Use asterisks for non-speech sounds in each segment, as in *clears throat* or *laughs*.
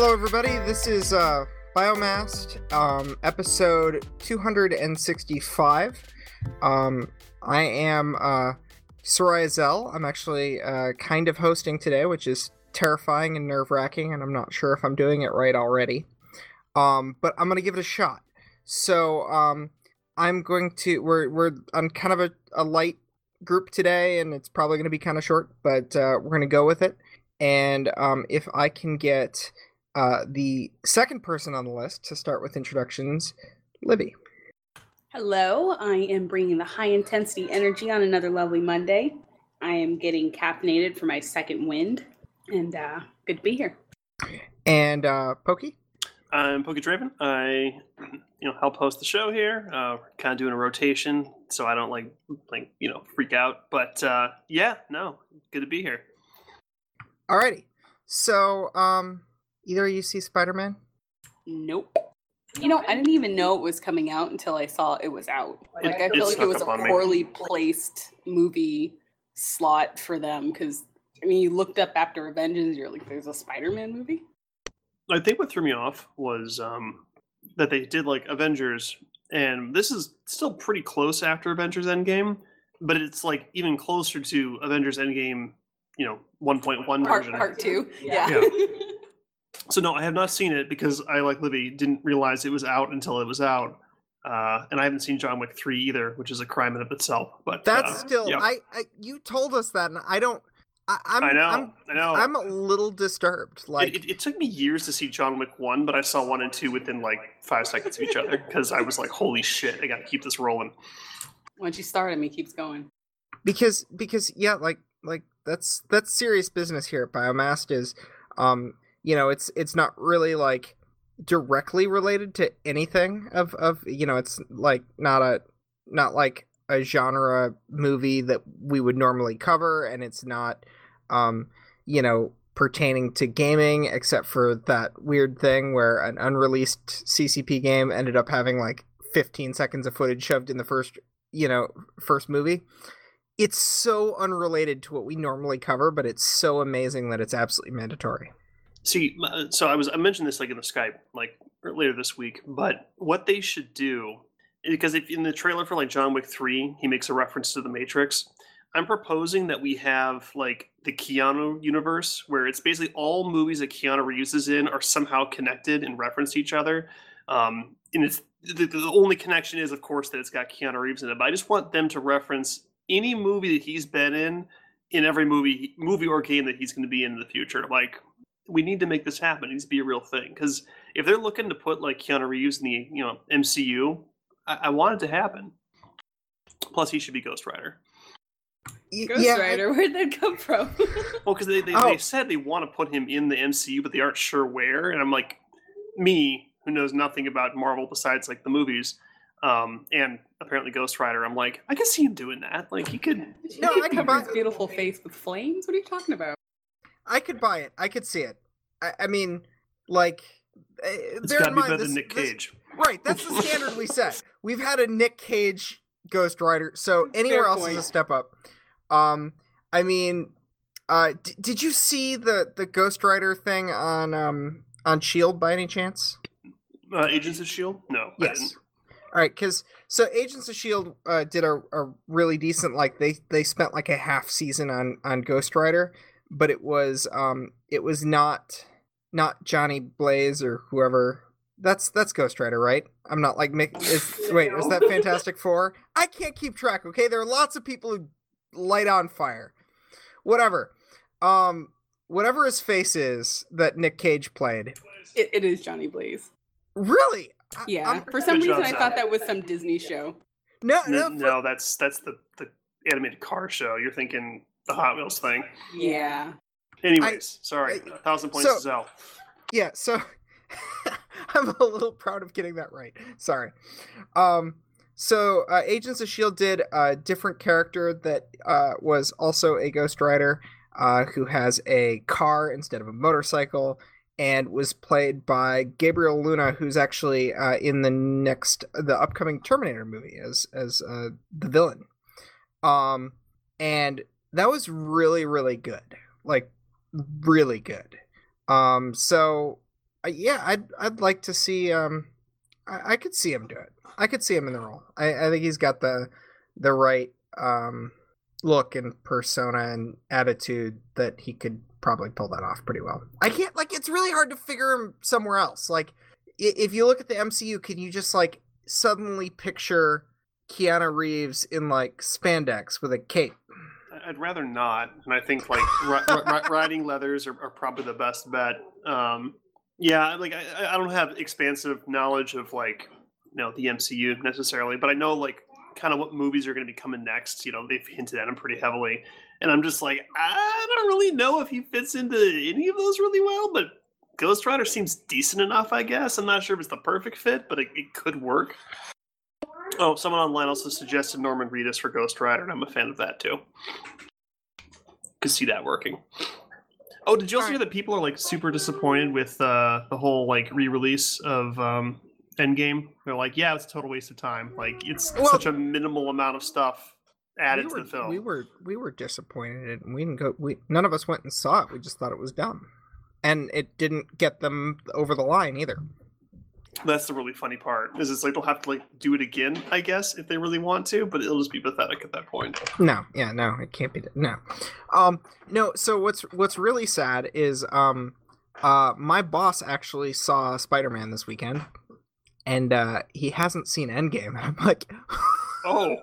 Hello, everybody. This is uh, Biomast, um, episode 265. Um, I am uh, Soraya Zell. I'm actually uh, kind of hosting today, which is terrifying and nerve wracking, and I'm not sure if I'm doing it right already. Um, but I'm gonna give it a shot. So um, I'm going to. We're we're on kind of a, a light group today, and it's probably gonna be kind of short, but uh, we're gonna go with it. And um, if I can get uh, the second person on the list to start with introductions, Libby. Hello, I am bringing the high intensity energy on another lovely Monday. I am getting caffeinated for my second wind, and uh, good to be here. And uh, Pokey. I'm Pokey Draven. I, you know, help host the show here. Uh, kind of doing a rotation, so I don't like, like you know, freak out. But uh, yeah, no, good to be here. Alrighty. So, um, either of you see Spider Man? Nope. You know, I didn't even know it was coming out until I saw it was out. Like, I feel It like it was a snuck me. poorly placed movie slot for them because, I mean, you looked up after Avengers, you're like, there's a Spider Man movie? I think what threw me off was um, that they did like Avengers, and this is still pretty close after Avengers Endgame, but it's like even closer to Avengers Endgame, you know, 1.1 Part, version. part two. Yeah. Yeah. *laughs* So no, I have not seen it because I, like Libby, didn't realize it was out until it was out. Uh, and I haven't seen John Wick three either, which is a crime in of itself. But That's uh, still. yeah. I, I. You told us that, and I don't. I, I'm, I know, I'm, I know. I'm a little disturbed. Like, it, it, it took me years to see John Wick one, but I saw one and two within like five seconds of each other because I was like, "Holy shit, I got to keep this rolling." Once you start him, he keeps going. because because yeah like like that's that's serious business here at biomast is um you know it's it's not really like directly related to anything of of you know it's like not a not like a genre movie that we would normally cover and it's not um you know pertaining to gaming except for that weird thing where an unreleased CCP game ended up having like 15 seconds of footage shoved in the first you know first movie it's so unrelated to what we normally cover, but it's so amazing that it's absolutely mandatory. See, uh, so I was I mentioned this like in the Skype like earlier this week, but what they should do because if in the trailer for like John Wick three, he makes a reference to the Matrix. I'm proposing that we have like the Keanu universe, where it's basically all movies that Keanu Reeves is in are somehow connected and reference each other. Um, and it's the, the only connection is, of course, that it's got Keanu Reeves in it. But I just want them to reference any movie that he's been in in every movie, movie or game that he's going to be in in the future. Like, we need to make this happen. It needs to be a real thing. Because if they're looking to put like Keanu Reeves in the you know MCU, I, I want it to happen. Plus, he should be Ghost Rider. Ghost yeah, I- Rider, where'd that come from? *laughs* Well, because they, they, Oh. they said they want to put him in the MCU, but they aren't sure where. And I'm like, me, who knows nothing about Marvel besides like the movies, um, and apparently Ghost Rider, I'm like, I can see him doing that. Like, he could. No, He I can could buy- cover his beautiful face with flames. What are you talking about? I could buy it. I could see it. I, I mean, like, uh, It's got in to be mind better this, than Nick this- Cage. right? That's the *laughs* standard we set. We've had a Nick Cage Ghost Rider, so anywhere Fair else is a step up. Um, I mean, uh, d- did you see the the Ghost Rider thing on um on Shield by any chance? Uh, Agents of Shield? No. Yes. All right, because so Agents of Shield uh, did a, a really decent like they they spent like a half season on on Ghost Rider, but it was um it was not not Johnny Blaze or whoever. That's that's Ghost Rider, right? I'm not like Mick. Is, *laughs* wait, is that *laughs* Fantastic Four? I can't keep track. Okay, there are lots of people who light on fire. Whatever. Um, whatever his face is that Nick Cage played. It, it is Johnny Blaze. Really? I- Yeah. I'm- For some reason, I thought that was some Disney show. no, No, no, no, that's that's the, the animated car show. You're thinking the Hot Wheels thing. Yeah. Anyways, sorry. I- a thousand points so- to Zell. yeah so *laughs* i'm a little proud of getting that right sorry um so uh, agents of shield did a different character that uh, was also a ghost rider uh, who has a car instead of a motorcycle and was played by gabriel luna who's actually uh, in the next the upcoming terminator movie as as uh, the villain um and that was really really good like really good um so yeah, I'd I'd like to see. Um, I, I could see him do it. I could see him in the role. I, I think he's got the the right um look and persona and attitude that he could probably pull that off pretty well. I can't like it's really hard to figure him somewhere else. Like if you look at the MCU, can you just like suddenly picture Keanu Reeves in like spandex with a cape? I'd rather not, and I think like ri- ri- *laughs* riding leathers are, are, probably the best bet. Um, yeah, like I, I don't have expansive knowledge of like you know the MCU necessarily, but I know like kind of what movies are going to be coming next. You know, they've hinted at them pretty heavily, and I'm just like, I don't really know if he fits into any of those really well, but Ghost Rider seems decent enough, I guess. I'm not sure if it's the perfect fit, but it, it could work. Oh, someone online also suggested Norman Reedus for Ghost Rider, and I'm a fan of that too. Could see that working. Oh, did you also hear that people are like super disappointed with uh, the whole like re-release of um, Endgame? They're like, yeah, it's a total waste of time. Like it's well, such a minimal amount of stuff added we were, to the film. We were we were disappointed, and we didn't go. We none of us went and saw it. We just thought it was dumb, and it didn't get them over the line either. That's the really funny part. Is it's like they'll have to like do it again, I guess, if they really want to, but it'll just be pathetic at that point. No, yeah, no, it can't be. No, um, no. So what's what's really sad is um, uh, my boss actually saw Spider Man this weekend, and uh, he hasn't seen Endgame. *laughs* I'm like, *laughs* oh,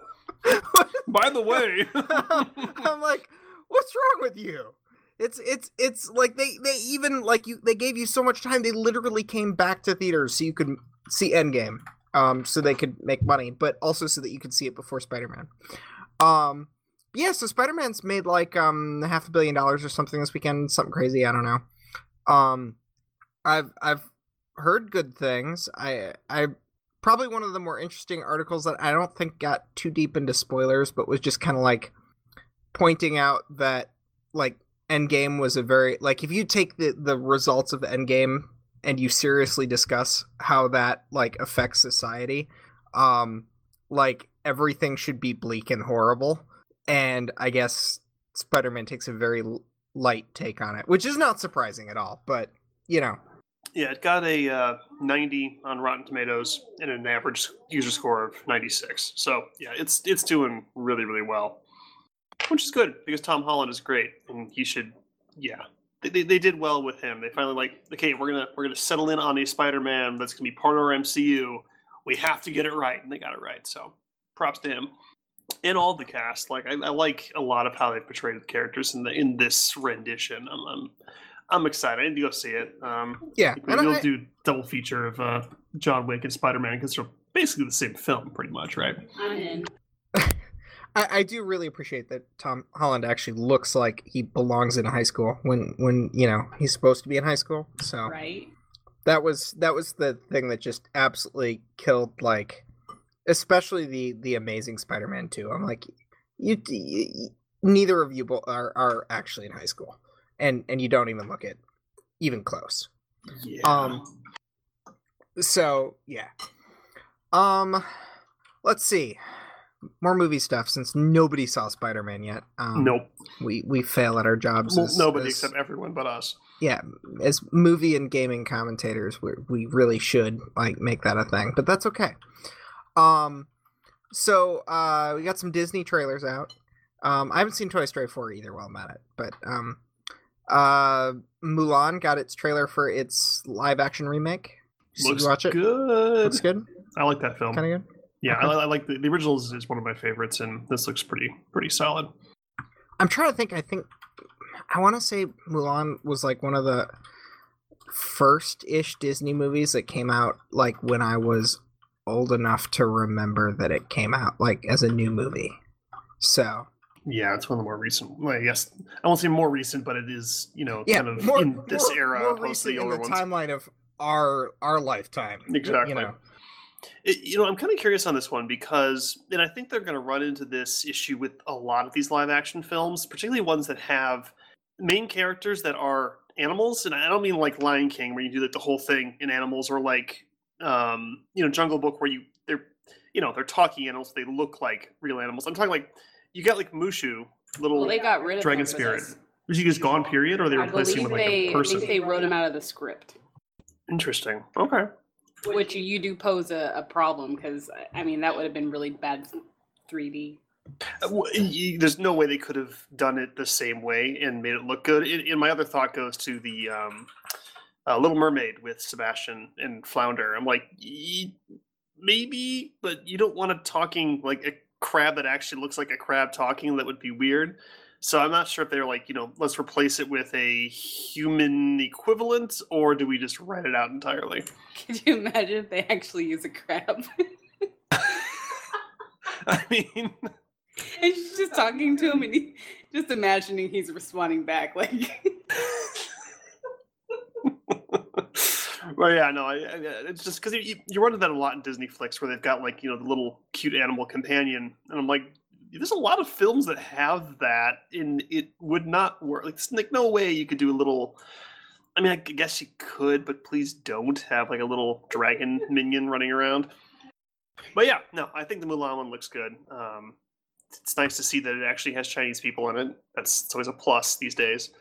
by the way, *laughs* I'm like, what's wrong with you? It's it's it's like they they even like you they gave you so much time they literally came back to theaters so you could see Endgame, um, so they could make money, but also so that you could see it before Spider Man. Um, yeah, so Spider Man's made like um half a billion dollars or something this weekend, something crazy. I don't know. Um, I've I've heard good things. I I probably one of the more interesting articles that I don't think got too deep into spoilers, but was just kind of like pointing out that like Endgame was a very like if you take the the results of Endgame and you seriously discuss how that like affects society, um, like everything should be bleak and horrible. And I guess Spider-Man takes a very light take on it, which is not surprising at all. But you know, yeah, it got a uh, 90 on Rotten Tomatoes and an average user score of 96. So yeah, it's it's doing really really well which is good because Tom Holland is great, and he should, yeah, they, they, they did well with him. They finally like, okay, we're gonna we're gonna settle in on a Spider-Man that's gonna be part of our MCU. We have to get it right, and they got it right. So, props to him and all the cast. Like, I, I like a lot of how they portrayed the characters in the in this rendition. I'm, I'm I'm excited. I need to go see it. Um, yeah, we'll I, do double feature of uh, John Wick and Spider Man because they're basically the same film, pretty much, right? I'm in. I, I do really appreciate that Tom Holland actually looks like he belongs in high school when when you know he's supposed to be in high school. So right. That was that was the thing that just absolutely killed like, especially the the Amazing Spider-Man two. I'm like, you, you neither of you are are actually in high school, and and you don't even look it even close. Yeah. Um. So yeah. Um. Let's see more movie stuff since nobody saw Spider Man yet. Um, nope. We we fail at our jobs. Well, as, nobody as, except everyone but us. Yeah, as movie and gaming commentators, we we really should like make that a thing, but that's okay. Um, so uh, we got some Disney trailers out. Um, I haven't seen Toy Story 4 either while I'm at it, but um, uh, Mulan got its trailer for its live action remake. Looks you watch it? good. Looks good. I like that film. Kind of good. Yeah, okay. I, I, like the, the originals is one of my favorites, and this looks pretty pretty solid. I'm trying to think. I think I want to say Mulan was like one of the first-ish Disney movies that came out like when I was old enough to remember that it came out like as a new movie. So yeah, it's one of the more recent. Well, yes, I won't say more recent, but it is you know yeah, kind of more, in this more, era more recent the in the ones. timeline of our our lifetime. Exactly. You know? It, you know, I'm kind of curious on this one because, and I think they're going to run into this issue with a lot of these live action films, particularly ones that have main characters that are animals. And I don't mean like Lion King, where you do like the whole thing in animals, or like, um, you know, Jungle Book, where you they're, you know, they're talking animals, they look like real animals. I'm talking like you got like Mushu, little well, they got rid of dragon spirit. Was he just gone? Period, or they replaced him with like they, a person? I think they wrote him out of the script. Interesting. Okay. Which you do pose a, a problem because I mean that would have been really bad 3D. Uh, There's no way they could have done it the same way and made it look good. And my other thought goes to the um, uh, Little Mermaid with Sebastian and Flounder. I'm like, maybe, but you don't want a talking like a crab that actually looks like a crab talking. That would be weird. So I'm not sure if they're like, you know, let's replace it with a human equivalent, or do we just write it out entirely? *laughs* Could you imagine if they actually use a crab? *laughs* I mean, *laughs* and she's just talking to him and he, just imagining he's responding back like well, yeah, no, I, I, it's just because you, you run into that a lot in Disney flicks where they've got like you know the little cute animal companion, and I'm like, there's a lot of films that have that, and it would not work. Like, like no way you could do a little. I mean, I guess you could, but please don't have like a little dragon *laughs* minion running around. But yeah, no, I think the Mulan one looks good. Um, it's nice to see that it actually has Chinese people in it. That's it's always a plus these days.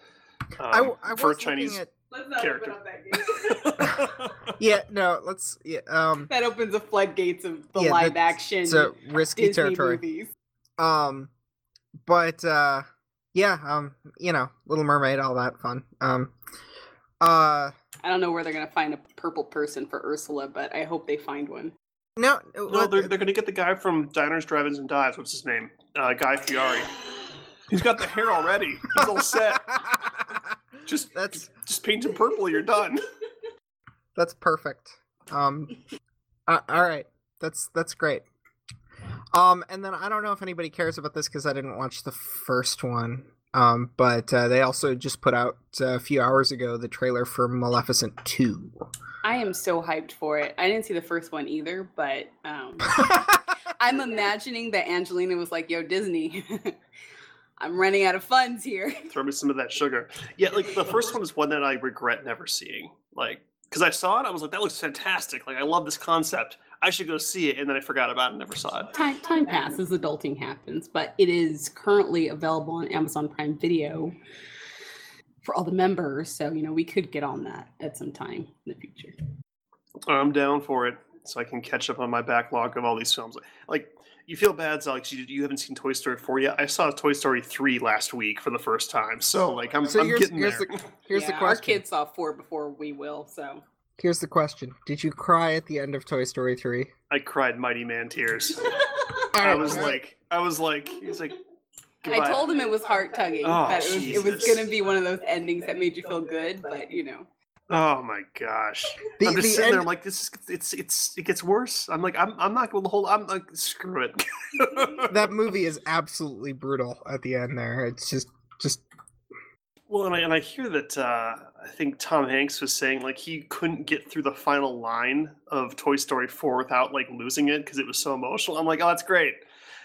Um, I, w- I was for a Chinese. at Let's not Character. open up that gate. *laughs* yeah no let's yeah um that opens the floodgates of the Yeah, live action it's a risky Disney territory movies. Um but uh yeah um you know little mermaid all that fun um uh I don't know where they're gonna find a purple person for Ursula, but I hope they find one. no No, they're, they're going to get the guy from Diners, Drive-ins, and Dives. What's his name? Uh, Guy Fieri. *sighs* He's got the hair already. He's all set. *laughs* Just That's- just paint him purple. You're done. That's perfect. Um, *laughs* uh, all right, that's that's great. Um, and then I don't know if anybody cares about this because I didn't watch the first one. Um, but uh, they also just put out uh, a few hours ago the trailer for Maleficent Two. I am so hyped for it. I didn't see the first one either, but um, *laughs* I'm imagining that Angelina was like, "Yo, Disney, *laughs* I'm running out of funds here." *laughs* Throw me some of that sugar. Yeah, like the first one is one that I regret never seeing. Like, because I saw it, I was like, that looks fantastic. Like, I love this concept. I should go see it, and then I forgot about it and never saw it. Time time passes, adulting happens, but it is currently available on Amazon Prime Video for all the members. So you know we could get on that at some time in the future. I'm down for it, so I can catch up on my backlog of all these films. Like, you feel bad, Alex. You, you haven't seen Toy Story 4 yet. I saw Toy Story 3 last week for the first time, so like I'm, So I'm here's- getting here's there. the- Here's yeah, the Our kids saw four before we will, so Here's the question: Did you cry at the end of Toy Story Three? I cried mighty man tears. *laughs* I was like, I was like, he's like. I told him it was heart tugging. Oh, that it was, it was going to be one of those endings that made you feel good, but you know. Oh my gosh! The- I'm just the sitting end- there. I'm like, this is it's it's it gets worse. I'm like, I'm I'm not going to hold. I'm like, screw it. *laughs* that movie is absolutely brutal at the end. There, it's just just Well, and I, and I hear that uh, I think Tom Hanks was saying like he couldn't get through the final line of Toy Story 4 without like losing it because it was so emotional. I'm like, oh, that's great.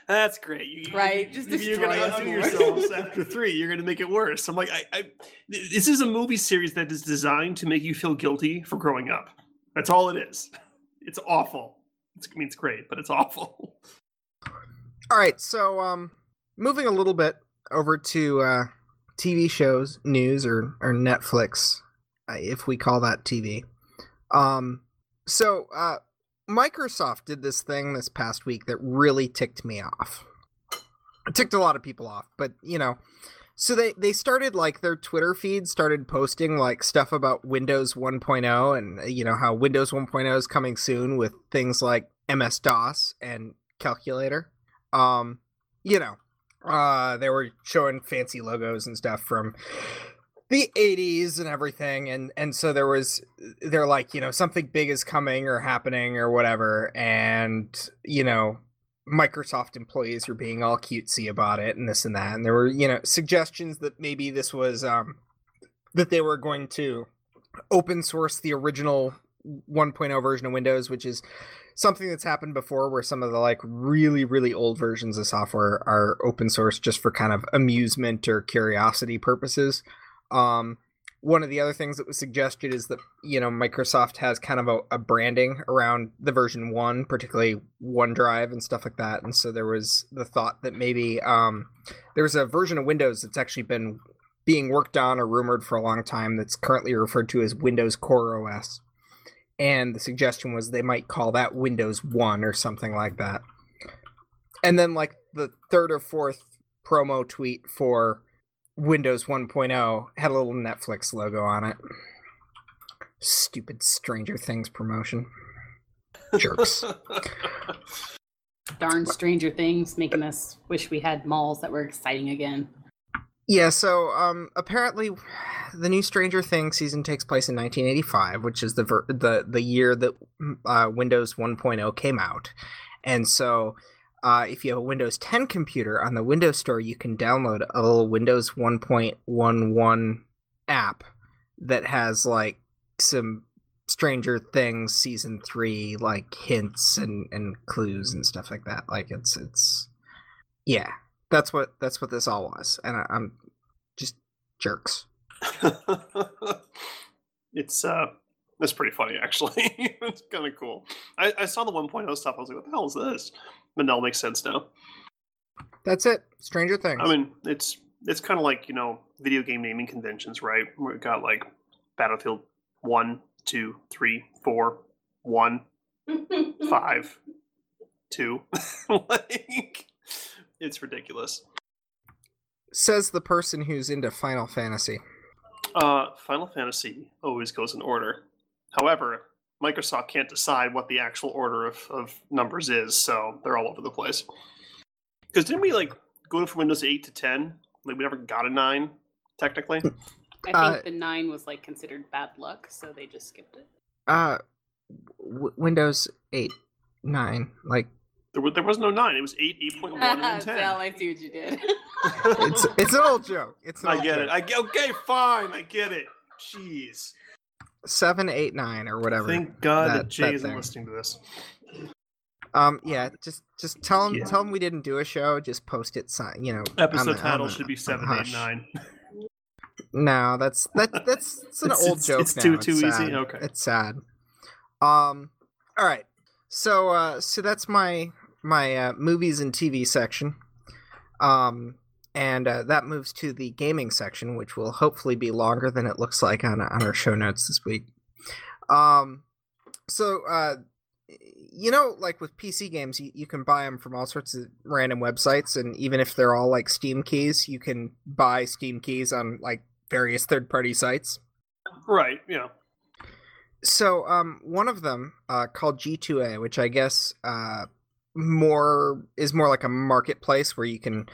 That's great. You, Right, just you're going to us undo yourselves *laughs* after three. You're going to make it worse. I'm like, I, I, this is a movie series that is designed to make you feel guilty for growing up. That's all it is. It's awful. It's, I mean, it's great, but it's awful. All right, so um, moving a little bit over to uh, TV shows, news, or or Netflix, uh, if we call that TV. Um, so uh, Microsoft did this thing this past week that really ticked me off. It ticked a lot of people off, but you know, so they they started like their Twitter feed started posting like stuff about Windows 1.0 and uh, you know how Windows 1.0 is coming soon with things like MS DOS and calculator um you know uh they were showing fancy logos and stuff from the 80s and everything. And and so there was they're like you know something big is coming or happening or whatever. And you know microsoft employees were being all cutesy about it and this and that. And there were you know suggestions that maybe this was um that they were going to open source the original 1.0 version of windows which is something that's happened before where some of the like really really old versions of software are open source just for kind of amusement or curiosity purposes. Um one of the other things that was suggested is that you know microsoft has kind of a, a branding around the version 1 particularly onedrive and stuff like that. And so there was the thought that maybe um there's a version of windows that's actually been being worked on or rumored for a long time that's currently referred to as windows core os and the suggestion was they might call that Windows 1 or something like that. And then like the third or fourth promo tweet for Windows 1.0 had a little Netflix logo on it. Stupid Stranger Things promotion. Jerks. *laughs* Darn Stranger Things making us wish we had malls that were exciting again. Yeah, so um apparently *sighs* the new Stranger Things season takes place in 1985, which is the ver- the the year that uh, Windows 1.0 came out. And so uh, if you have a Windows 10 computer on the Windows Store, you can download a little Windows 1.11 app that has like some Stranger Things season three like hints and and clues and stuff like that. Like it's it's yeah, that's what that's what this all was, and I, I'm just jerks. *laughs* it's uh that's pretty funny actually. *laughs* it's kind of cool. I, I saw the 1.0 stuff. I was like, what the hell is this? But now it makes sense now. That's it. Stranger Things. I mean, it's it's kind of like you know video game naming conventions, right? Where it got like Battlefield one, two, three, four, one, *laughs* five, two. like it's ridiculous. Says the person who's into Final Fantasy. Uh, Final Fantasy always goes in order. However, Microsoft can't decide what the actual order of, of numbers is, so they're all over the place. Because didn't we like go from Windows 8 to 10? Like we never got a 9, technically? *laughs* I think Uh, the nine was like considered bad luck, so they just skipped it. Uh, w- Windows 8, 9. Like, There was, there was no 9. It was 8, 8.1, and *laughs* 10. Sal, I see what you did. it's it's an old joke. It's an I old get joke. it. I get, okay, fine. I get it. Jeez. Seven, eight, nine, or whatever. Thank God that, that- Jay that isn't listening to this. Um, yeah, just just tell him Yeah. tell him we didn't do a show. Just post it, si- you know. Episode the- title the- should be on 7, 8, Hush. 9. No, that's that that's it's an It's- old it's- joke. it's now. too- too easy? Okay. it's sad. Um, all right. So uh, so that's my my uh, movies and TV section. Um, and uh, that moves to the gaming section, which will hopefully be longer than it looks like on on our show notes this week. Um, so uh, you know, like with PC games, you, you can buy them from all sorts of random websites, and even if they're all like Steam keys, you can buy Steam keys on like various third party sites. Right, yeah. So, um, one of them, uh, called G2A, which I guess, uh, more is more like a marketplace where you can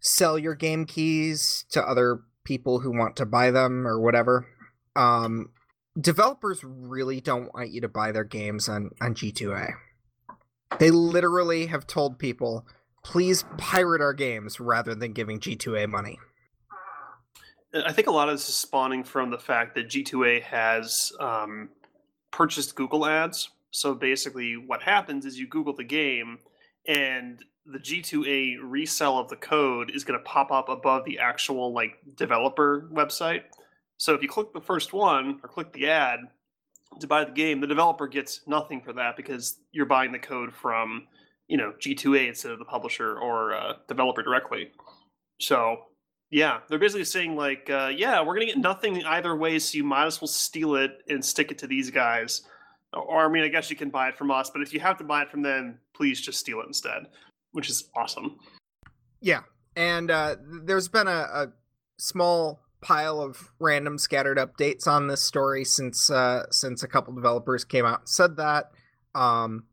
sell your game keys to other people who want to buy them or whatever. Um, developers really don't want you to buy their games on on G2A. They literally have told people, "Please pirate our games rather than giving G2A money." I think a lot of this is spawning from the fact that G2A has um, purchased Google ads. So basically, what happens is you Google the game, and the G2A resell of the code is going to pop up above the actual like developer website. So if you click the first one or click the ad to buy the game, the developer gets nothing for that because you're buying the code from you know G2A instead of the publisher or uh, developer directly. So yeah, they're basically saying like, uh, yeah, we're gonna get nothing either way, so you might as well steal it and stick it to these guys. Or, I mean, I guess you can buy it from us, but if you have to buy it from them, please just steal it instead, which is awesome. Yeah, and uh, there's been a, a small pile of random scattered updates on this story since uh, since a couple developers came out and said that. Um,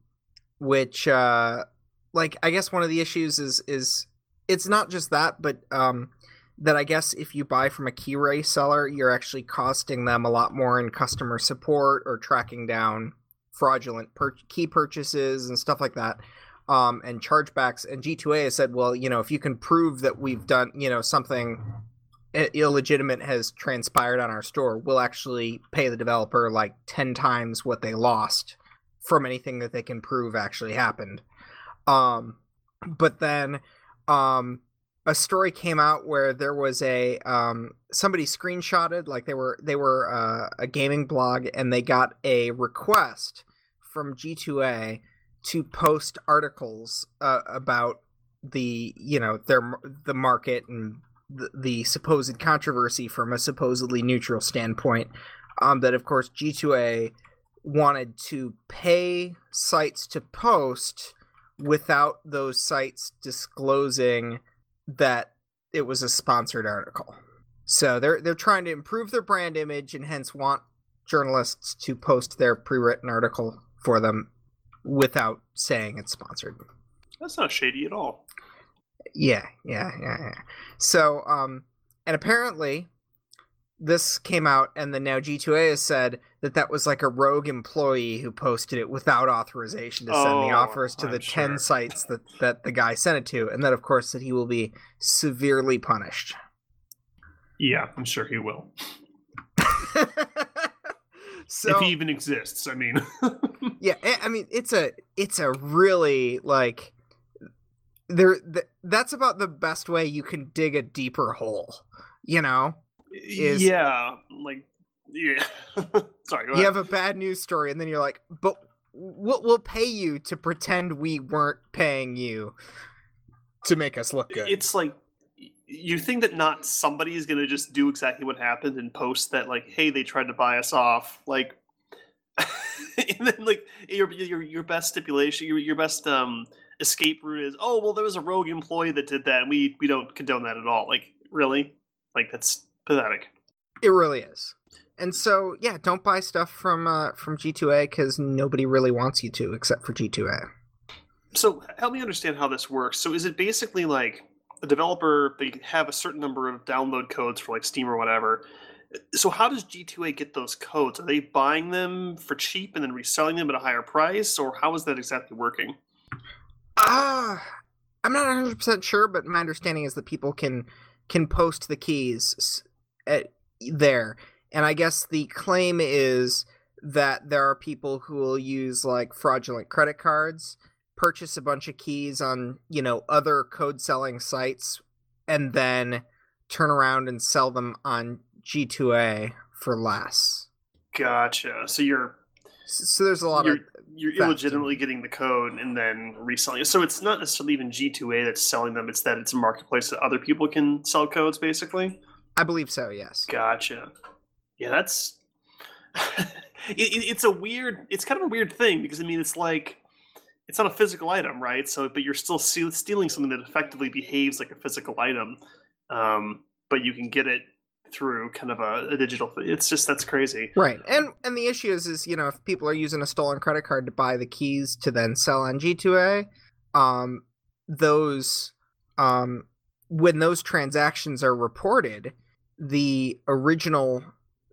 which, uh, like, I guess one of the issues is is it's not just that, but um, that I guess if you buy from a key seller, you're actually costing them a lot more in customer support or tracking down fraudulent per- key purchases and stuff like that um, and chargebacks. And G2A has said, well, you know, if you can prove that we've done, you know, something illegitimate has transpired on our store, we'll actually pay the developer like 10 times what they lost from anything that they can prove actually happened. Um, but then um, a story came out where there was a um, somebody screenshotted like they were they were uh, a gaming blog and they got a request from G2A to post articles uh, about the you know their the market and the, the supposed controversy from a supposedly neutral standpoint um, that of course G2A wanted to pay sites to post without those sites disclosing that it was a sponsored article. So they're they're trying to improve their brand image and hence want journalists to post their pre-written article for them without saying it's sponsored. That's not shady at all. Yeah, yeah, yeah, yeah. So, um, and apparently, this came out, and then now G2A has said that that was like a rogue employee who posted it without authorization to send Oh, the offers to I'm the ten sites that that the guy sent it to, and that of course that he will be severely punished. Yeah, I'm sure he will. *laughs* so if he even exists, I mean. *laughs* yeah I- i mean it's a it's a really like there th- that's about the best way you can dig a deeper hole you know Is- yeah, like yeah. *laughs* Sorry, you have a bad news story and then you're like but we'll, we'll pay you to pretend we weren't paying you to make us look good It's like you think that not somebody is going to just do exactly what happened and post that like, hey, they tried to buy us off, like, *laughs* and then like your your your best stipulation, your your best um escape route is, oh well, there was a rogue employee that did that, and we we don't condone that at all. Like, really? Like that's pathetic. it really is and so yeah don't buy stuff from uh from g2a because nobody really wants you to except for g2a So help me understand how this works. So is it basically like a developer they have a certain number of download codes for like Steam or whatever. So how does G2A get those codes? Are they buying them for cheap and then reselling them at a higher price, or how is that exactly working? Ah, I'm not 100 percent sure, but my understanding is that people can can post the keys at, eh, there, and I guess the claim is that there are people who will use like fraudulent credit cards, purchase a bunch of keys on you know other code selling sites, and then turn around and sell them on G2A for less. Gotcha. So you're So there's a lot you're, of you're illegitimately getting the code and then reselling it. So it's not necessarily even G2A that's selling them; it's that it's a marketplace that other people can sell codes, basically. I believe so. Yes. Gotcha. Yeah, that's. *laughs* it, it- it's a weird. It's kind of a weird thing because I mean, it's like it's not a physical item, right? So, but you're still stealing something that effectively behaves like a physical item, um, but you can get it through kind of a, a digital. It's just that's crazy. Right. And and the issue is is, you know, if people are using a stolen credit card to buy the keys to then sell on G2A, um those um when those transactions are reported, the original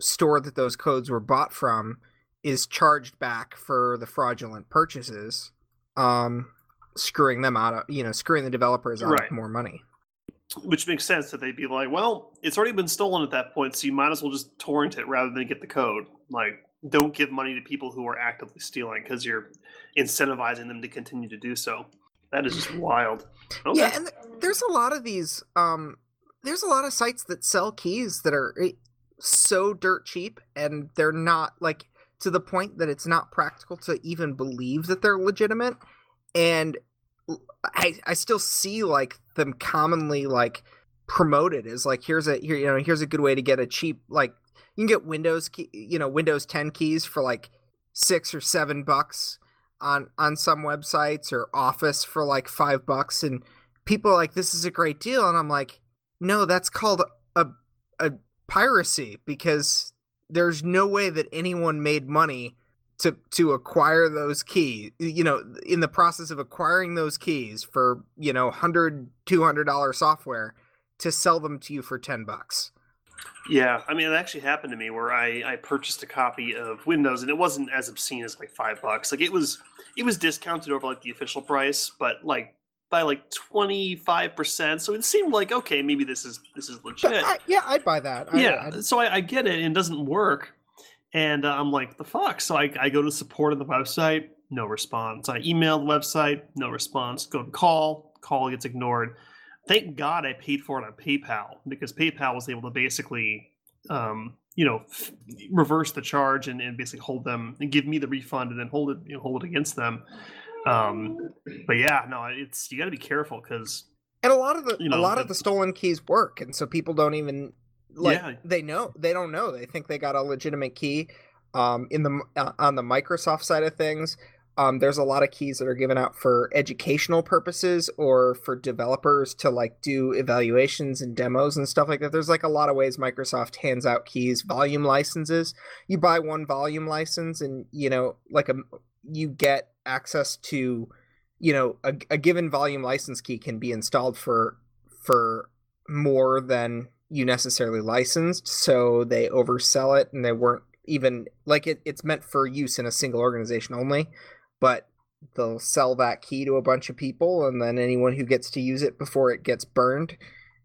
store that those codes were bought from is charged back for the fraudulent purchases, um screwing them out of, you know, screwing the developers out Right. of more money. Which makes sense that they'd be like, well, it's already been stolen at that point, so you might as well just torrent it rather than get the code. Like, don't give money to people who are actively stealing because you're incentivizing them to continue to do so. That is just wild. Okay. Yeah, and th- there's a lot of these. Um, there's a lot of sites that sell keys that are eh, so dirt cheap, and they're not like to the point that it's not practical to even believe that they're legitimate. And i i still see like them commonly like promoted as like here's a here you know here's a good way to get a cheap like you can get Windows key, you know Windows 10 keys for like six or seven bucks on on some websites or Office for like five bucks, and people are like, "This is a great deal," and I'm like, "No, that's called a a piracy because there's no way that anyone made money." To, to acquire those keys you know in the process of acquiring those keys for you know 100 200 dollar software to sell them to you for 10 bucks Yeah, I mean, it actually happened to me where I, I purchased a copy of Windows, and it wasn't as obscene as like five bucks. Like it was, it was discounted over like the official price, but like by like twenty five percent. So it seemed like okay, maybe this is this is legit. I, yeah i'd buy that I- yeah, I'd- so I, I get it, and it doesn't work, and uh, I'm like, the fuck. So I, I go to support of the website, no response. I email the website, no response. Go to call, call gets ignored. Thank God I paid for it on PayPal because PayPal was able to basically, um, you know, f- reverse the charge and, and basically hold them and give me the refund and then hold it, you know, hold it against them. Um, but yeah, no, it's you got to be careful because and a lot of the you a lot of the stolen keys work and so people don't even like Yeah. they know they don't know they think they got a legitimate key Um, in the uh, on the Microsoft side of things, um, there's a lot of keys that are given out for educational purposes or for developers to like do evaluations and demos and stuff like that. There's like a lot of ways Microsoft hands out keys, volume licenses. You buy one volume license, and you know, like a you get access to, you know, a, a given volume license key can be installed for for more than you necessarily licensed. So they oversell it, and they weren't even like it, it's meant for use in a single organization only but they'll sell that key to a bunch of people and then anyone who gets to use it before it gets burned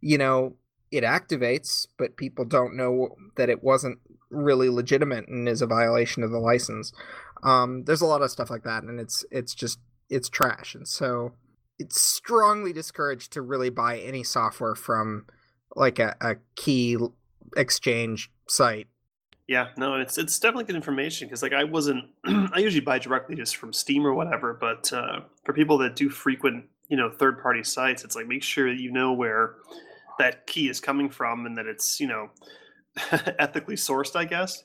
you know it activates but people don't know that it wasn't really legitimate and is a violation of the license um, there's a lot of stuff like that and it's it's just it's trash and so it's strongly discouraged to really buy any software from like a, a key exchange site yeah, no, it's it's definitely good information because like I wasn't *clears throat* I usually buy directly just from Steam or whatever, but uh, for people that do frequent you know third party sites, it's like make sure that you know where that key is coming from and that it's you know *laughs* ethically sourced, I guess.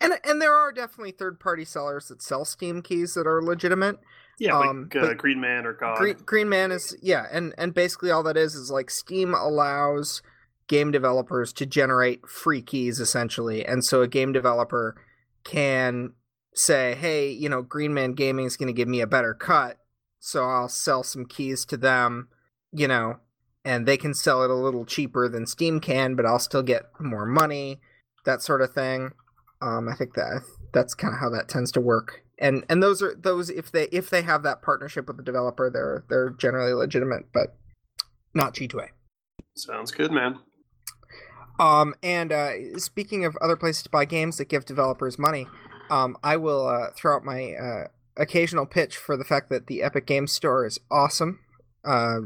And and there are definitely third party sellers that sell Steam keys that are legitimate. Yeah, um, like uh, Green Man or God. Green, Green Man is yeah, and and basically all that is is like Steam allows game developers to generate free keys essentially. And so a game developer can say, hey, you know, Green Man Gaming is going to give me a better cut. So I'll sell some keys to them, you know, and they can sell it a little cheaper than Steam can, but I'll still get more money, that sort of thing. Um, I think that that's kind of how that tends to work. And and those are those if they if they have that partnership with the developer, they're they're generally legitimate, but not G2A. Sounds good, man. Um, and uh, speaking of other places to buy games that give developers money, um, I will uh, throw out my uh, occasional pitch for the fact that the Epic Games Store is awesome, uh,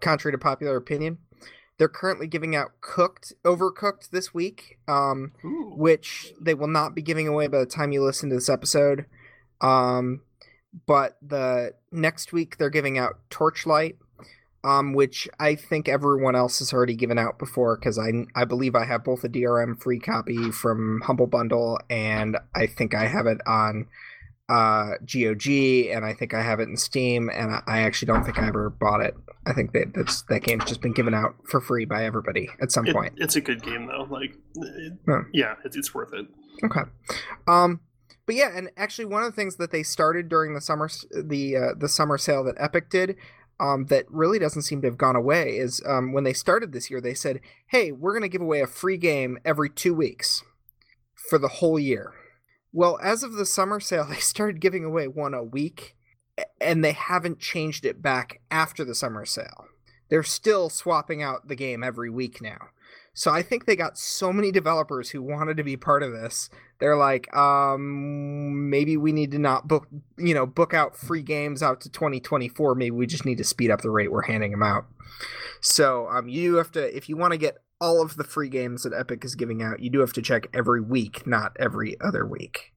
contrary to popular opinion. They're currently giving out Cooked, Overcooked this week, um, which they will not be giving away by the time you listen to this episode. Um, but the next week they're giving out Torchlight, um, which I think everyone else has already given out before because I I believe I have both a DRM free copy from Humble Bundle and I think I have it on uh, GOG and I think I have it in Steam and I, I actually don't think I ever bought it. I think that that's that game's just been given out for free by everybody at some it, point. It's a good game though. Like, it, yeah, it's, it's worth it. Okay. Um, but yeah, and actually, one of the things that they started during the summer the uh, the summer sale that Epic did um, that really doesn't seem to have gone away is um, when they started this year, they said, hey, we're going to give away a free game every two weeks for the whole year. Well, as of the summer sale, *laughs* they started giving away one a week, and they haven't changed it back after the summer sale. They're still swapping out the game every week now. So I think they got so many developers who wanted to be part of this. They're like, um, maybe we need to not book, you know, book out free games out to 2024. Maybe we just need to speed up the rate we're handing them out. So um, you have to, if you want to get all of the free games that Epic is giving out, you do have to check every week, not every other week.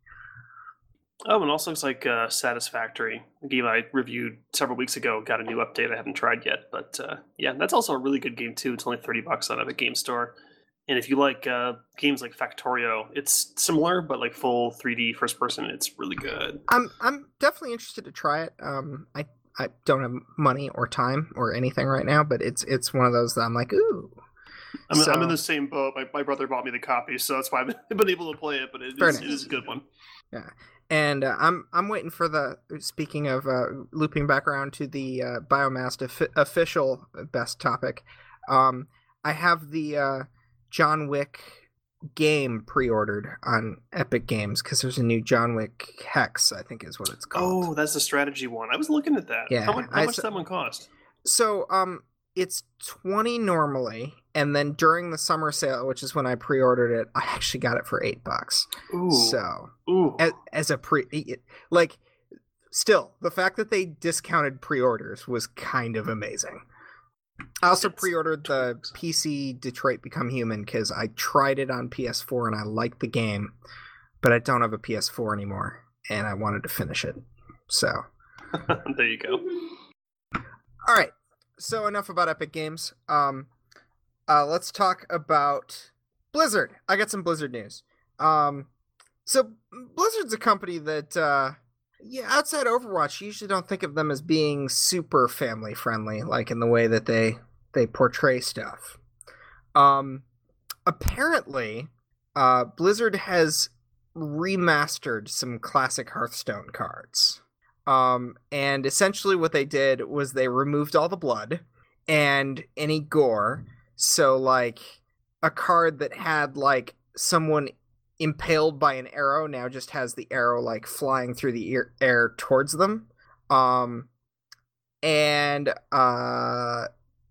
Oh, and also it's like uh, Satisfactory, a game I reviewed several weeks ago, got a new update I haven't tried yet. But uh, yeah, that's also a really good game too. It's only thirty bucks on Epic Game Store. And if you like uh, games like Factorio, it's similar but like full 3D first person. It's really good. I'm I'm definitely interested to try it. Um, I I don't have money or time or anything right now, but it's it's one of those that I'm like, ooh. I'm, so, I'm in the same boat. My, my brother bought me the copy, so that's why I've *laughs* been able to play it. But it is, it is a good one. Yeah, and uh, I'm I'm waiting for the. Speaking of uh, looping back around to the uh, Biomast official best topic, um, I have the uh, John Wick game pre-ordered on Epic Games because there's a new John Wick Hex, I think is what it's called. Oh, that's the strategy one. I was looking at that. Yeah, how much, how much does that one cost? So, um, it's 20 normally and then during the summer sale which is when i pre-ordered it i actually got it for eight bucks. Ooh. so Ooh. As, as a pre like still the fact that they discounted pre-orders was kind of amazing. I also pre-ordered the pc detroit become human because i tried it on ps4 and i liked the game but i don't have a ps4 anymore and i wanted to finish it. So. *laughs* There you go. All right. So enough about Epic Games. Um, uh, let's talk about Blizzard. I got some Blizzard news. Um, so Blizzard's a company that uh yeah, outside Overwatch, you usually don't think of them as being super family friendly, like in the way that they they portray stuff. Um, apparently, uh, Blizzard has remastered some classic Hearthstone cards. Um, and essentially, what they did was they removed all the blood and any gore. So, like, a card that had like someone impaled by an arrow now just has the arrow like flying through the ear- air towards them. Um, and uh,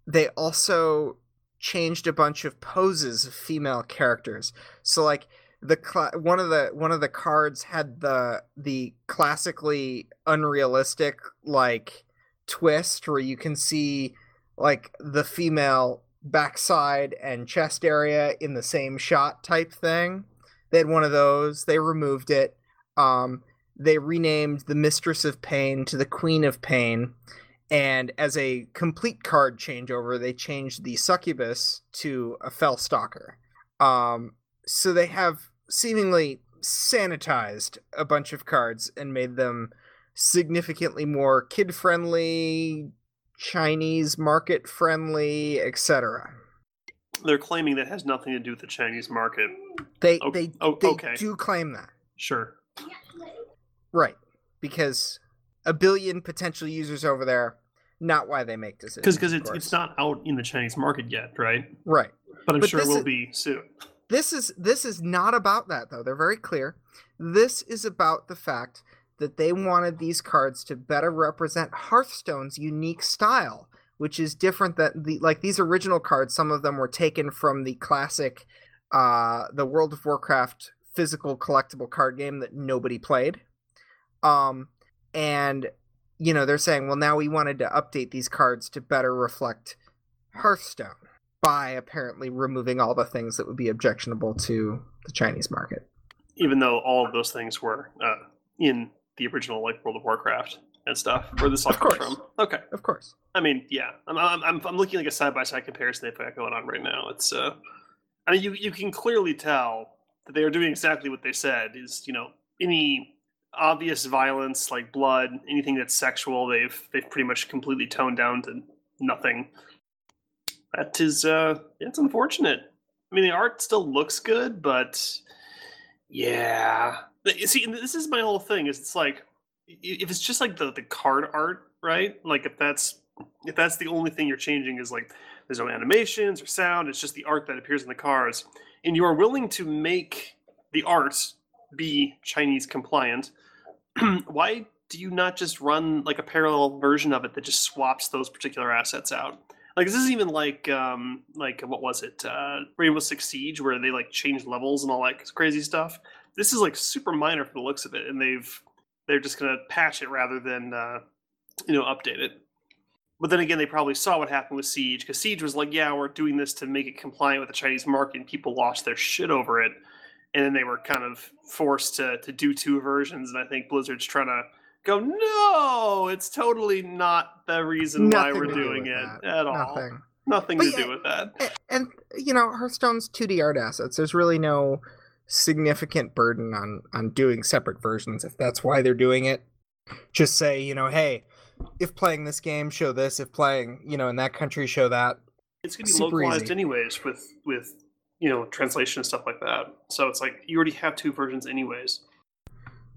they also changed a bunch of poses of female characters. So like the cl- one of the one of the cards had the the classically unrealistic like twist where you can see like the female backside and chest area in the same shot type thing. They had one of those. They removed it. Um, they renamed the Mistress of Pain to the Queen of Pain. And as a complete card changeover, they changed the Succubus to a Felstalker. Um, so they have seemingly sanitized a bunch of cards and made them significantly more kid friendly, Chinese market friendly, etc. They're claiming that has nothing to do with the Chinese market. They Oh, they they okay. do claim that. Sure. Right. Because a billion potential users over there, not why they make decisions. Because of it's course. it's not out in the Chinese market yet, right? right. But I'm But sure it will is- be soon. This is this is not about that though. They're very clear. This is about the fact that they wanted these cards to better represent Hearthstone's unique style, which is different than the like these original cards. Some of them were taken from the classic, uh, the World of Warcraft physical collectible card game that nobody played. Um, and you know they're saying, well, now we wanted to update these cards to better reflect Hearthstone by apparently removing all the things that would be objectionable to the Chinese market. Even though all of those things were uh, in the original like World of Warcraft and stuff, where this all Of comes course. from. Okay. Of course. I mean, yeah, I'm, I'm, I'm, looking like a side by side comparison they've got going on right now. It's, uh, I mean, you, you can clearly tell that they are doing exactly what they said. Is you know any obvious violence like blood, anything that's sexual, they've they've pretty much completely toned down to nothing. That is, uh, yeah, it's unfortunate. I mean, the art still looks good, but yeah, see, this is my whole thing. Is it's like if it's just like the the card art, right? Like if that's if that's the only thing you're changing is like there's no animations or sound, it's just the art that appears in the cards, and you are willing to make the art be Chinese compliant, *clears throat* why do you not just run like a parallel version of it that just swaps those particular assets out? Like this is even like um like what was it uh Rainbow Six Siege where they like change levels and all that crazy stuff. This is like super minor for the looks of it, and they've they're just gonna patch it rather than uh, you know update it. But then again, they probably saw what happened with Siege because Siege was like, yeah, we're doing this to make it compliant with the Chinese market, and people lost their shit over it, and then they were kind of forced to to do two versions. And I think Blizzard's trying to go, no, it's totally not the reason why we're to do doing it that. at all. Nothing. Nothing But to yeah, do with that. A- And you know, Hearthstone's 2D art assets. There's really no significant burden on on doing separate versions if that's why they're doing it. Just say, you know, hey, if playing this game, show this. If playing, you know, in that country, show that. It's gonna be super localized easy. anyways with with you know translation and stuff like that. So it's like you already have two versions anyways.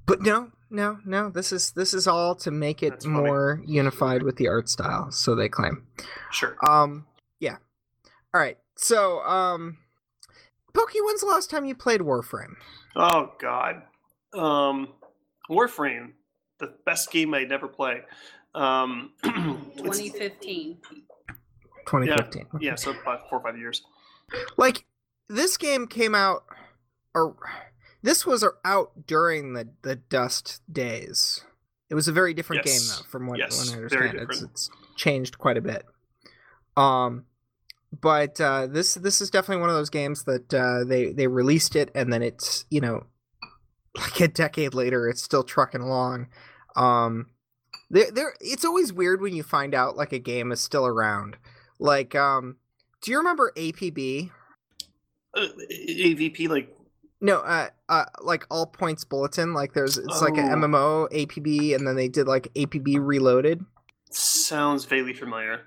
But no, no, no. This is this is all to make it That's funny. more unified with the art style, so they claim. Sure. Um, yeah. All right. So, um, Pokey, when's the last time you played Warframe? Oh God, um, Warframe, the best game I'd ever play. Um, *clears throat* 2015. 2015. yeah, so about four or five years. Like this game came out, or this was out during the the Dust days. It was a very different Yes. game though, from what, Yes, what I very understand. It's, it's changed quite a bit. Um, but uh, this this is definitely one of those games that uh, they they released it and then it's you know like a decade later it's still trucking along. Um, there there it's always weird when you find out like a game is still around. Like um, do you remember APB? Uh, AVP, like No, uh, uh, like all points bulletin. Like there's it's like an Oh. MMO APB, and then they did like APB Reloaded. Sounds vaguely familiar.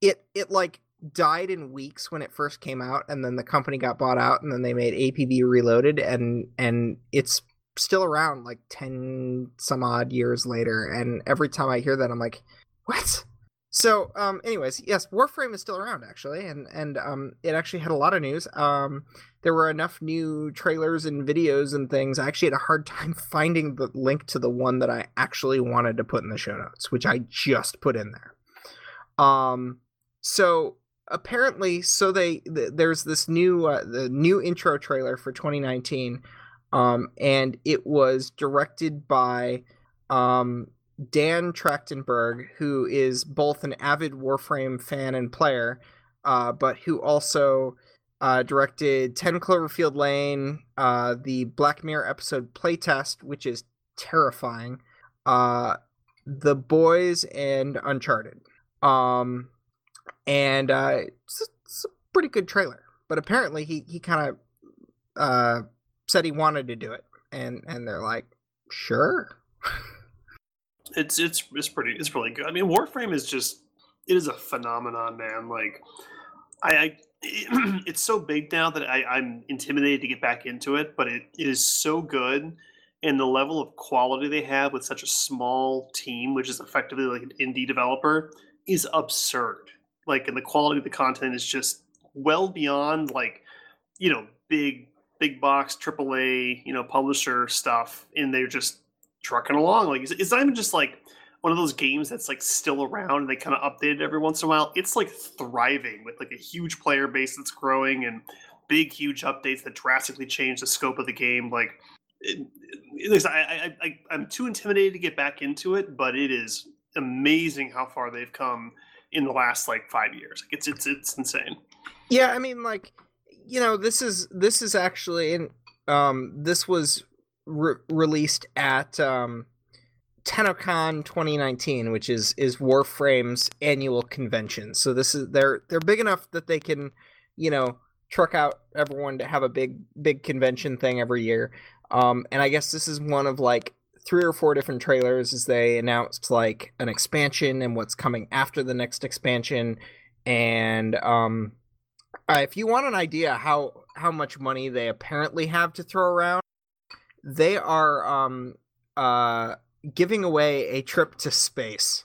It it like died in weeks when it first came out, and then the company got bought out, and then they made APB Reloaded, and and it's still around like ten some odd years later. And every time I hear that, I'm like, what? So, um, anyways, yes, Warframe is still around actually, and and um, it actually had a lot of news. Um, there were enough new trailers and videos and things. I actually had a hard *laughs* time finding the link to the one that I actually wanted to put in the show notes, which I just put in there. Um, so apparently, so they th- there's this new uh, the new intro trailer for 2019, um, and it was directed by um Dan Trachtenberg, who is both an avid Warframe fan and player, uh, but who also uh, directed 10 Cloverfield Lane, uh, the Black Mirror episode playtest, which is terrifying, uh, The Boys, and Uncharted. Um, and uh, it's, it's a pretty good trailer. But apparently, he, he kind of uh, said he wanted to do it. And, and they're like, sure. It's it's it's pretty it's really good. I mean, Warframe is just it is a phenomenon, man. Like, I, I *clears throat* it's so big now that I, I'm intimidated to get back into it, but it, it is so good, and the level of quality they have with such a small team, which is effectively like an indie developer, is absurd. Like, and the quality of the content is just well beyond like, you know, big big box AAA, you know, publisher stuff, and they're just trucking along. Like it's, not even just like one of those games that's like still around and they kind of update it every once in a while. It's like thriving with like a huge player base that's growing and big, huge updates that drastically change the scope of the game. Like, it, it, I, I, I, I'm too intimidated to get back into it, but it is amazing how far they've come in the last like five years. Like, it's it's it's insane. Yeah, I mean, like, you know, this is this is actually in um this was re- released at um TennoCon 2019, which is is Warframe's annual convention. So this is they're they're big enough that they can, you know, truck out everyone to have a big big convention thing every year. Um, and I guess this is one of like three or four different trailers as they announced like an expansion and what's coming after the next expansion. And um, if you want an idea how how much money they apparently have to throw around, they are um uh giving away a trip to space.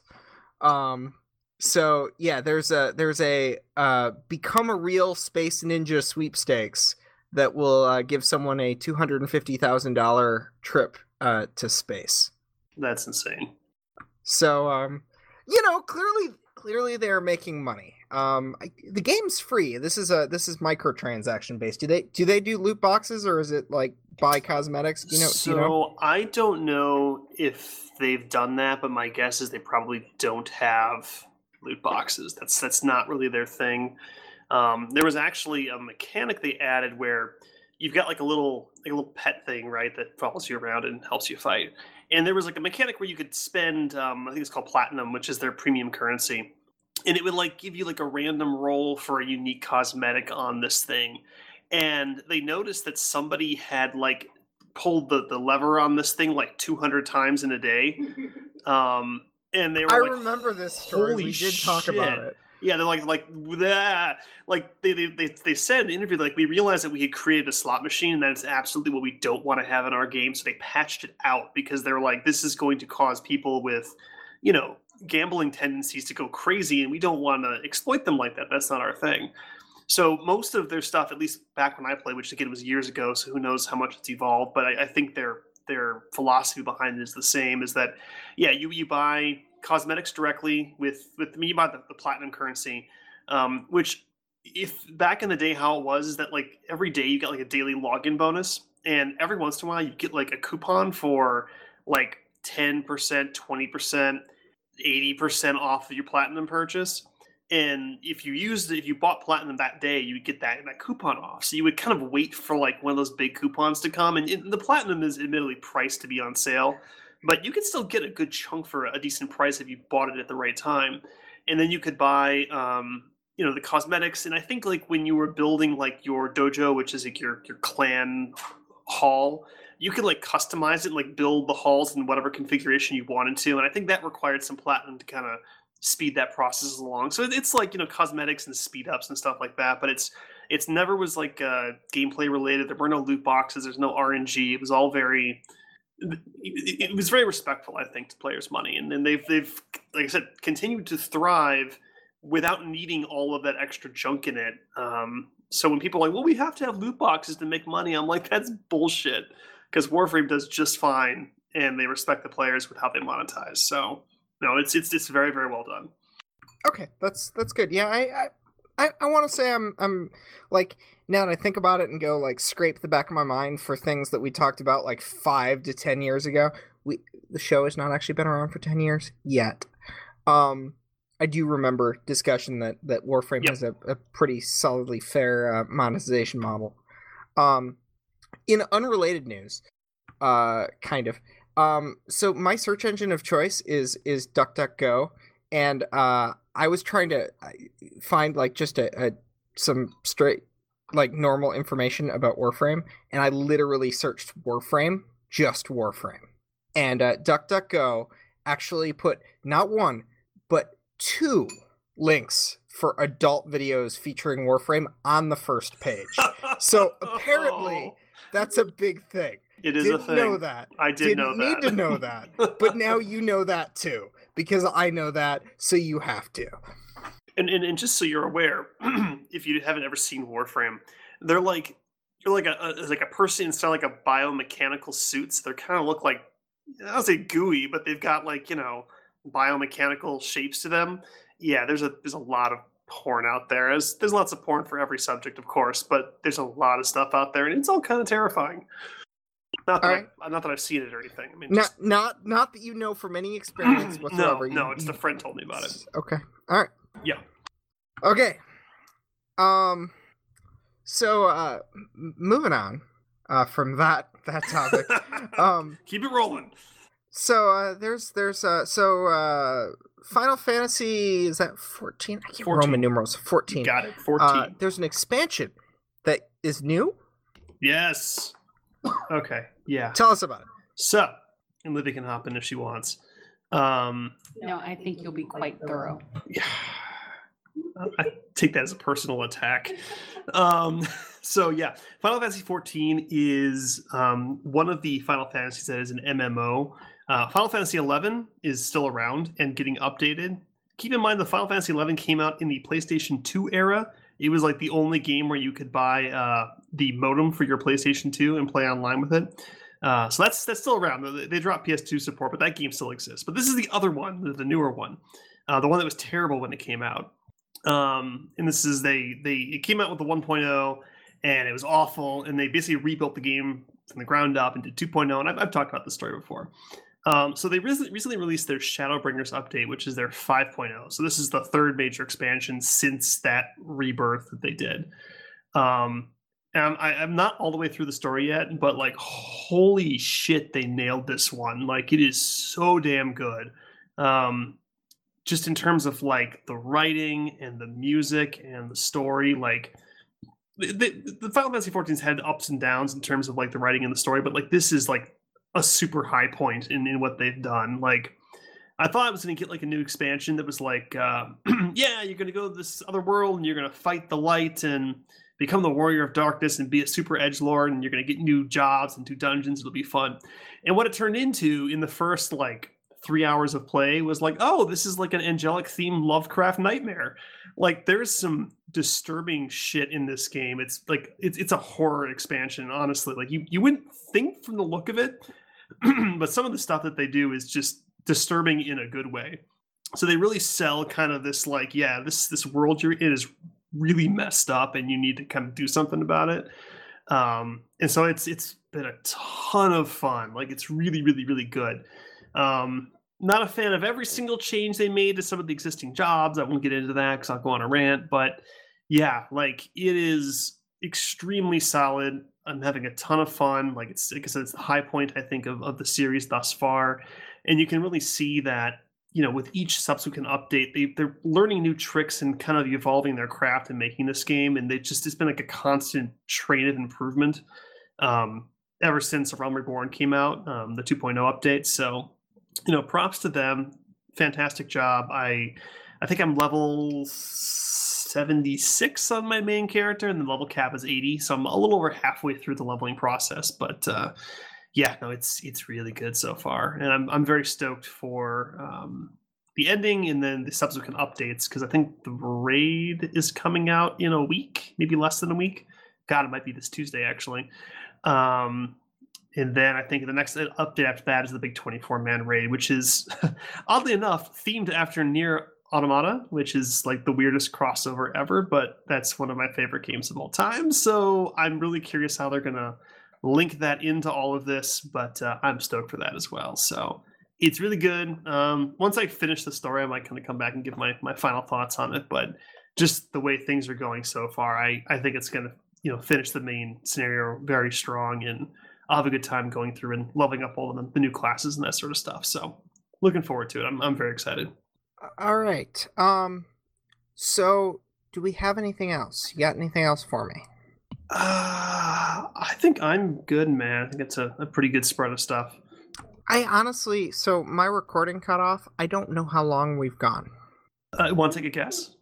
Um so yeah, there's a there's a uh become a real space ninja sweepstakes that will uh, give someone a two hundred and fifty thousand dollar trip uh to space. That's insane. So um you know, clearly clearly they're making money. Um I, the game's free. This is a this is microtransaction based. Do they do they do loot boxes or is it like buy cosmetics? You know so you know? I don't know if they've done that, but my guess is they probably don't have loot boxes. That's that's not really their thing. Um, there was actually a mechanic they added where you've got like a little like a little pet thing, right, that follows you around and helps you fight. And there was like a mechanic where you could spend, um, I think it's called platinum, which is their premium currency, and it would like give you like a random roll for a unique cosmetic on this thing. And they noticed that somebody had like pulled the, the lever on this thing like 200 times in a day. *laughs* Um, and they were I like, remember this story. "Holy We did talk about it. Yeah, they're like like that. Like they, they they said in the interview like we realized that we had created a slot machine and that is absolutely what we don't want to have in our game. So they patched it out because they're like this is going to cause people with, you know, gambling tendencies to go crazy and we don't want to exploit them like that. That's not our thing. So most of their stuff, at least back when I played, which again was years ago, so who knows how much it's evolved, but I, I think their their philosophy behind it is the same. Is that yeah, you you buy cosmetics directly with with me about the, the platinum currency, um, which if back in the day how it was is that like every day you got like a daily login bonus, and every once in a while you get like a coupon for like ten percent, twenty percent, eighty percent off of your platinum purchase. And if you used if you bought platinum that day, you would get that that coupon off. So you would kind of wait for like one of those big coupons to come. And it, the platinum is admittedly priced to be on sale, but you could still get a good chunk for a decent price if you bought it at the right time. And then you could buy, um, you know, the cosmetics. And I think like when you were building like your dojo, which is like your your clan hall, you could like customize it, like build the halls in whatever configuration you wanted to. And I think that required some platinum to kind of speed that process along. So it's like you know cosmetics and speed ups and stuff like that. But it's it's never was like uh, gameplay related. There were no loot boxes. There's no RNG. It was all very it, was very respectful, I think, to players' money, and then they've they've like I said continued to thrive without needing all of that extra junk in it. Um, so when people are like, "Well, we have to have loot boxes to make money," I'm like, "That's bullshit," because Warframe does just fine, and they respect the players with how they monetize. So no, it's it's it's very very well done. Okay, that's that's good. Yeah, I I, I I want to say I'm I'm like now that I think about it and go like scrape the back of my mind for things that we talked about like five to ten years ago. We the show has not actually been around for ten years yet. Um, I do remember discussion that that Warframe yep. has a, a pretty solidly fair uh, monetization model. Um, in unrelated news, uh, kind of. Um, so my search engine of choice is is DuckDuckGo, and uh, I was trying to uh, find like just a, a some straight like normal information about Warframe, and I literally searched Warframe, just Warframe, and uh, DuckDuckGo actually put not one but two links for adult videos featuring Warframe on the first page. so apparently, that's a big thing. It is Didn't a thing. Know that. I did Didn't know that. Need to know that, but now you know that too because I know that, so you have to. And, and, and just so you're aware, *clears throat* if you haven't ever seen Warframe, they're like you're like a, a like a person inside like a biomechanical suits. They kind of look like I don't say gooey, but they've got like you know biomechanical shapes to them. Yeah, there's a there's a lot of porn out there. There's, there's lots of porn for every subject, of course, but there's a lot of stuff out there, and it's all kind of terrifying. Not that, right. I, not that I've seen it or anything. I mean, not just... not not that you know from any experience *clears throat* whatsoever. no, no, it's the friend told me about it. Okay, all right. Yeah. Okay. Um. So, uh, moving on, uh, from that that topic, *laughs* um, keep it rolling. So, uh, there's there's uh, so uh, Final Fantasy is that fourteen? I can't 14. Roman numerals. Fourteen. You got it. Fourteen. Uh, there's an expansion that is new. Yes. Okay. Yeah. Tell us about it. So, and Livy can hop in if she wants. Um, no, I think you'll be quite thorough. Yeah. I take that as a personal attack. Um, so yeah, Final Fantasy 14 is um, one of the Final Fantasies that is an MMO. Uh, Final Fantasy 11 is still around and getting updated. Keep in mind the Final Fantasy 11 came out in the PlayStation 2 era, it was like the only game where you could buy uh, the modem for your PlayStation 2 and play online with it. Uh, so that's that's still around. They, they dropped PS2 support, but that game still exists. But this is the other one, the, the newer one, uh, the one that was terrible when it came out. Um, and this is they they it came out with the 1.0 and it was awful, and they basically rebuilt the game from the ground up into 2.0. And I've, I've talked about this story before. Um, so they recently, recently released their Shadowbringers update, which is their 5.0. So this is the third major expansion since that rebirth that they did. Um, I, I'm not all the way through the story yet, but like, holy shit, they nailed this one. Like, it is so damn good. Um, just in terms of like the writing and the music and the story, like the, the, the Final Fantasy 14's had ups and downs in terms of like the writing and the story, but like this is like a super high point in, in what they've done. Like, I thought I was going to get like a new expansion that was like, uh, *clears throat* yeah, you're going to go to this other world and you're going to fight the light and become the warrior of darkness and be a super edge lord and you're going to get new jobs and do dungeons. It'll be fun. And what it turned into in the first like three hours of play was like, oh, this is like an angelic themed Lovecraft nightmare. Like, there's some disturbing shit in this game. It's like it's it's a horror expansion, honestly. Like you you wouldn't think from the look of it, *clears throat* but some of the stuff that they do is just disturbing in a good way. So they really sell kind of this like, yeah, this this world you're in is really messed up and you need to kind of do something about it. Um, and so it's it's been a ton of fun. Like it's really, really, really good. Um, not a fan of every single change they made to some of the existing jobs. I won't get into that because I'll go on a rant. But yeah, like it is extremely solid. I'm having a ton of fun. Like it's like I said, it's the high point I think of, of the series thus far. And you can really see that, you know, with each subsequent update, they they're learning new tricks and kind of evolving their craft and making this game. And they just it's been like a constant train of improvement. Um, ever since Realm Reborn came out, um, the 2.0 update. So, you know, props to them. Fantastic job. I I think I'm level 76 on my main character, and the level cap is 80. So I'm a little over halfway through the leveling process. But uh, yeah, no, it's it's really good so far, and I'm I'm very stoked for um, the ending and then the subsequent updates because I think the raid is coming out in a week, maybe less than a week. God, it might be this Tuesday actually. Um, and then I think the next update after that is the big 24 man raid, which is *laughs* oddly enough themed after NieR: Automata, which is like the weirdest crossover ever, but that's one of my favorite games of all time. So I'm really curious how they're gonna link that into all of this, but uh, I'm stoked for that as well. So it's really good. Um, once I finish the story, I might kind of come back and give my my final thoughts on it. But just the way things are going so far, I I think it's gonna you know finish the main scenario very strong and I'll have a good time going through and leveling up all of the, the new classes and that sort of stuff. So looking forward to it. I'm I'm very excited. All right. Um so do we have anything else? You got anything else for me? Uh, I think I'm good, man. I think it's a, a pretty good spread of stuff. I honestly, so my recording cut off. I don't know how long we've gone. Uh, Want to take a guess?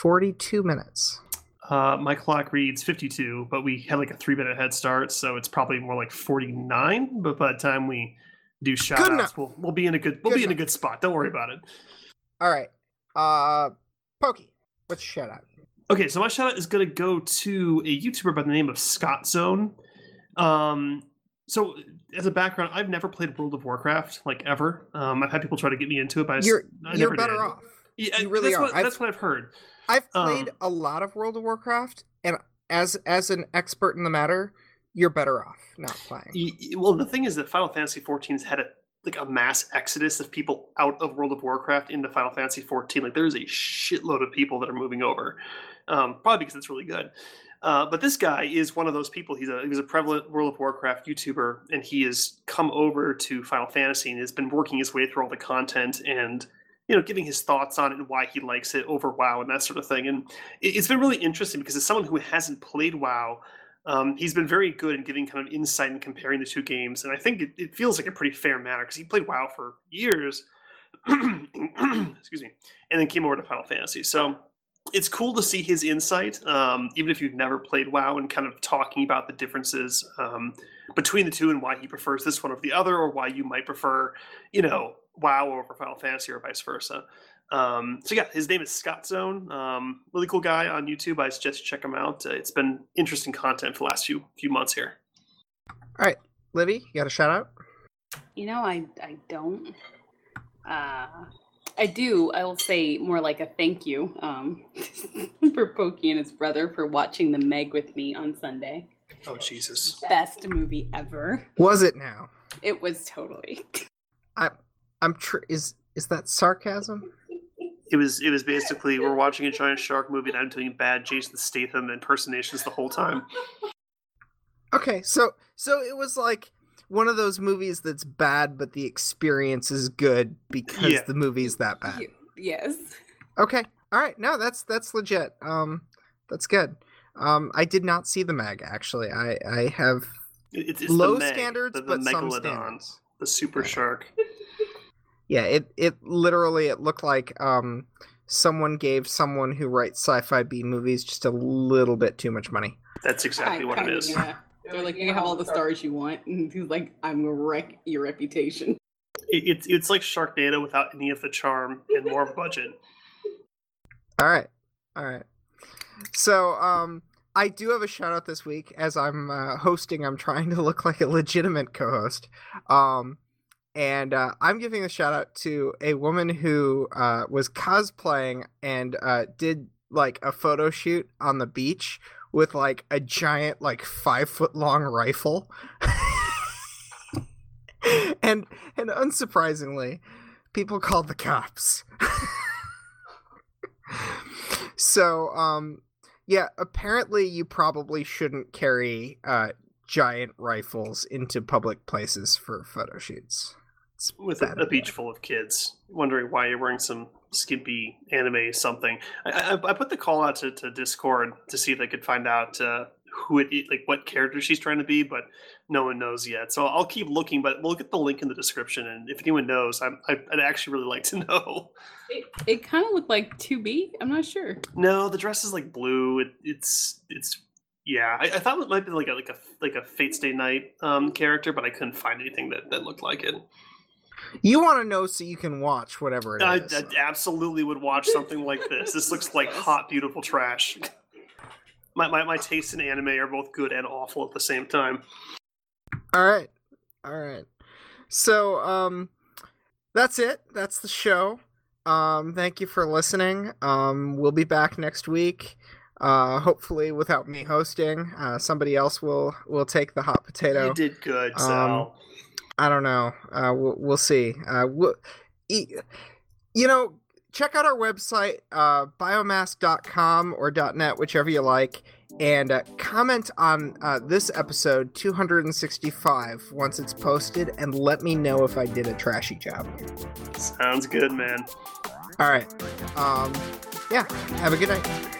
42 minutes. Uh, my clock reads 52, but we had like a three minute head start, so it's probably more like 49. But by the time we do shout outs, we'll, we'll be in a good we'll Good be in a good spot. Don't worry about it. All right. Uh Pokey, what's shout out? Okay, so my shout out is going to go to a YouTuber by the name of Scott Zone. Um, so as a background, I've never played World of Warcraft like ever. Um, I've had people try to get me into it, but You're I you're better did. off. Yeah, you really that's are. What, I've- that's what I've heard. I've played Um, a lot of World of Warcraft and as as an expert in the matter, you're better off not playing. Well, the thing is that Final Fantasy 14 has had a like a mass exodus of people out of World of Warcraft into Final Fantasy 14. Like there's a shitload of people that are moving over, um, probably because it's really good. Uh, but this guy is one of those people. He's a he was a prevalent World of Warcraft YouTuber, and he has come over to Final Fantasy and has been working his way through all the content and you know giving his thoughts on it and why he likes it over WoW and that sort of thing. And it, it's been really interesting because as someone who hasn't played WoW, um, he's been very good in giving kind of insight and comparing the two games, and I think it, it feels like a pretty fair matter because he played WoW for years, *clears throat* excuse me, and then came over to Final Fantasy. So it's cool to see his insight, um, even if you've never played WoW, and kind of talking about the differences um, between the two and why he prefers this one over the other, or why you might prefer, you know, WoW over Final Fantasy, or vice versa. Um, so yeah, his name is Scott Zone. Um, really cool guy on YouTube. I suggest you check him out. Uh, it's been interesting content for the last few few months here. All right, Livy, you got a shout out? You know, I I don't. Uh, I do. I will say more like a thank you um, *laughs* for Pokey and his brother for watching the Meg with me on Sunday. Oh Jesus! Best movie ever. Was it now? It was totally. I'm tr- is is that sarcasm? It was it was basically we're watching a giant shark movie and I'm doing bad Jason Statham impersonations the whole time. Okay, so so it was like one of those movies that's bad, but the experience is good because Yeah. the movie's that bad. yes. Okay, all right, no, that's that's legit. Um, that's good. Um, I did not see the mag actually. I I have It's, it's low the Meg, standards, the, the but some standards. the super Okay. shark. *laughs* Yeah, it it literally it looked like um someone gave someone who writes sci-fi B movies just a little bit too much money. That's exactly what it Kinda, is. Yeah. They're like, you have all the stars you want, *laughs* and he's like, I'm gonna wreck your reputation. It, it's it's like Sharknado without any of the charm and more *laughs* budget. All right. All right. So, um, I do have a shout out this week as I'm uh, hosting. I'm trying to look like a legitimate co-host. Um, and uh, I'm giving a shout out to a woman who uh, was cosplaying and uh, did like a photo shoot on the beach with like a giant, like five foot long rifle. *laughs* and and unsurprisingly, people called the cops. *laughs* so um yeah apparently you probably shouldn't carry uh giant rifles into public places for photo shoots It's with a, a beach full of kids wondering why you're wearing some skimpy anime something. I, I, I put the call out to, to Discord to see if they could find out uh, who it i- like what character she's trying to be, but no one knows yet. So I'll keep looking, but we'll get the link in the description, and if anyone knows, I'm, I, I'd actually really like to *laughs* know. It, it kind of looked like 2B. I'm not sure. No, the dress is like blue. It, it's it's yeah. I, I thought it might be like a like a like a Fate Stay Night um character, but I couldn't find anything that, that looked like it. You want to know so you can watch whatever it I, is. I absolutely would watch something like this. This looks like hot, beautiful trash. My, my, my tastes in anime are both good and awful at the same time. All right. All right. So, um that's it. That's the show. Um thank you for listening. Um we'll be back next week. Uh hopefully without me hosting. Uh somebody else will will take the hot potato. You did good, Um, Sal. I don't know. Uh we'll, we'll see. Uh we'll, you know, check out our website uh biomass.com or .net whichever you like and uh, comment on uh, this episode 265 once it's posted and let me know if I did a trashy job. Sounds good, man. All right. Um yeah, have a good night.